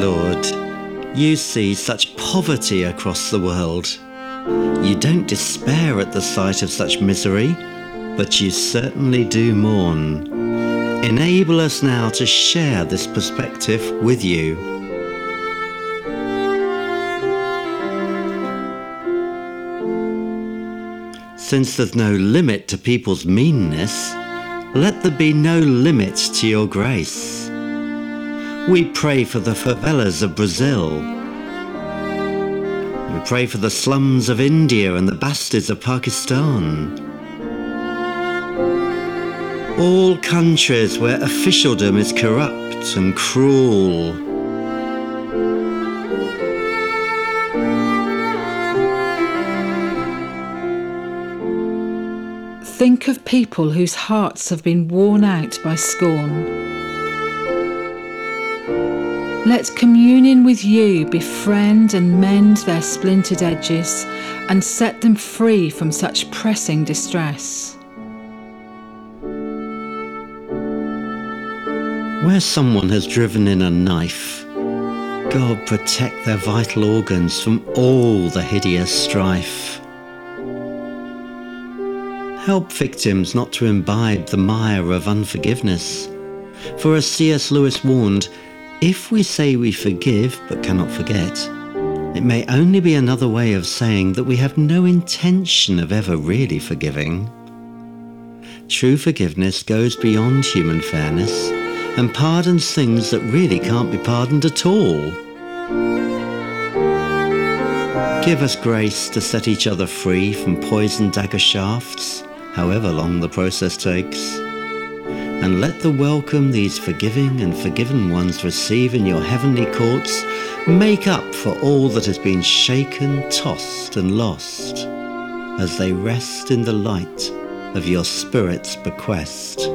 Lord, you see such poverty across the world. You don't despair at the sight of such misery, but you certainly do mourn. Enable us now to share this perspective with you. Since there's no limit to people's meanness, let there be no limit to your grace. We pray for the favelas of Brazil. We pray for the slums of India and the bastis of Pakistan. All countries where officialdom is corrupt and cruel. Think of people whose hearts have been worn out by scorn. Let communion with you befriend and mend their splintered edges and set them free from such pressing distress. Where someone has driven in a knife, God protect their vital organs from all the hideous strife. Help victims not to imbibe the mire of unforgiveness. For as C.S. Lewis warned, if we say we forgive but cannot forget, it may only be another way of saying that we have no intention of ever really forgiving. True forgiveness goes beyond human fairness and pardons things that really can't be pardoned at all. Give us grace to set each other free from poison dagger shafts, however long the process takes and let the welcome these forgiving and forgiven ones receive in your heavenly courts make up for all that has been shaken, tossed, and lost, as they rest in the light of your Spirit's bequest.